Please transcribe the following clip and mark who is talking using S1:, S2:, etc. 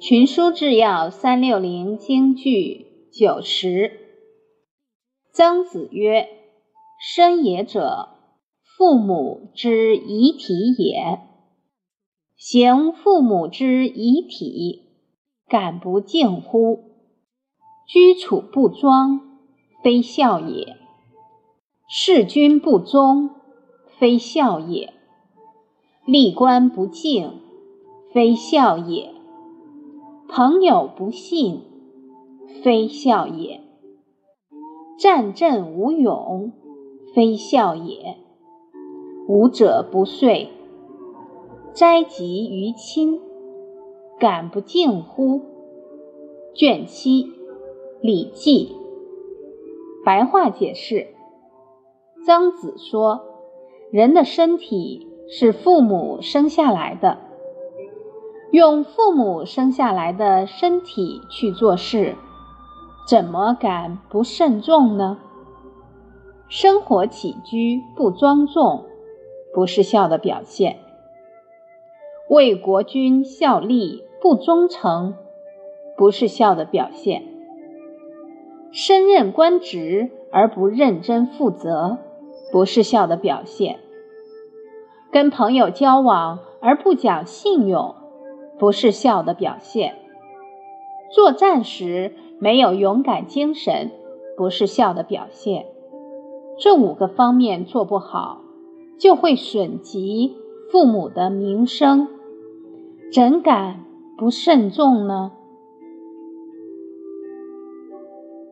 S1: 群书治要三六零京剧九十。曾子曰：“生也者，父母之遗体也。行父母之遗体，敢不敬乎？居处不庄，非孝也；事君不忠，非孝也；立官不敬，非孝也。”朋友不信，非孝也；战阵无勇，非孝也；武者不遂，斋及于亲，敢不敬乎？卷七，《礼记》白话解释：曾子说，人的身体是父母生下来的。用父母生下来的身体去做事，怎么敢不慎重呢？生活起居不庄重，不是孝的表现；为国君效力不忠诚，不是孝的表现；升任官职而不认真负责，不是孝的表现；跟朋友交往而不讲信用。不是孝的表现。作战时没有勇敢精神，不是孝的表现。这五个方面做不好，就会损及父母的名声。怎敢不慎重呢？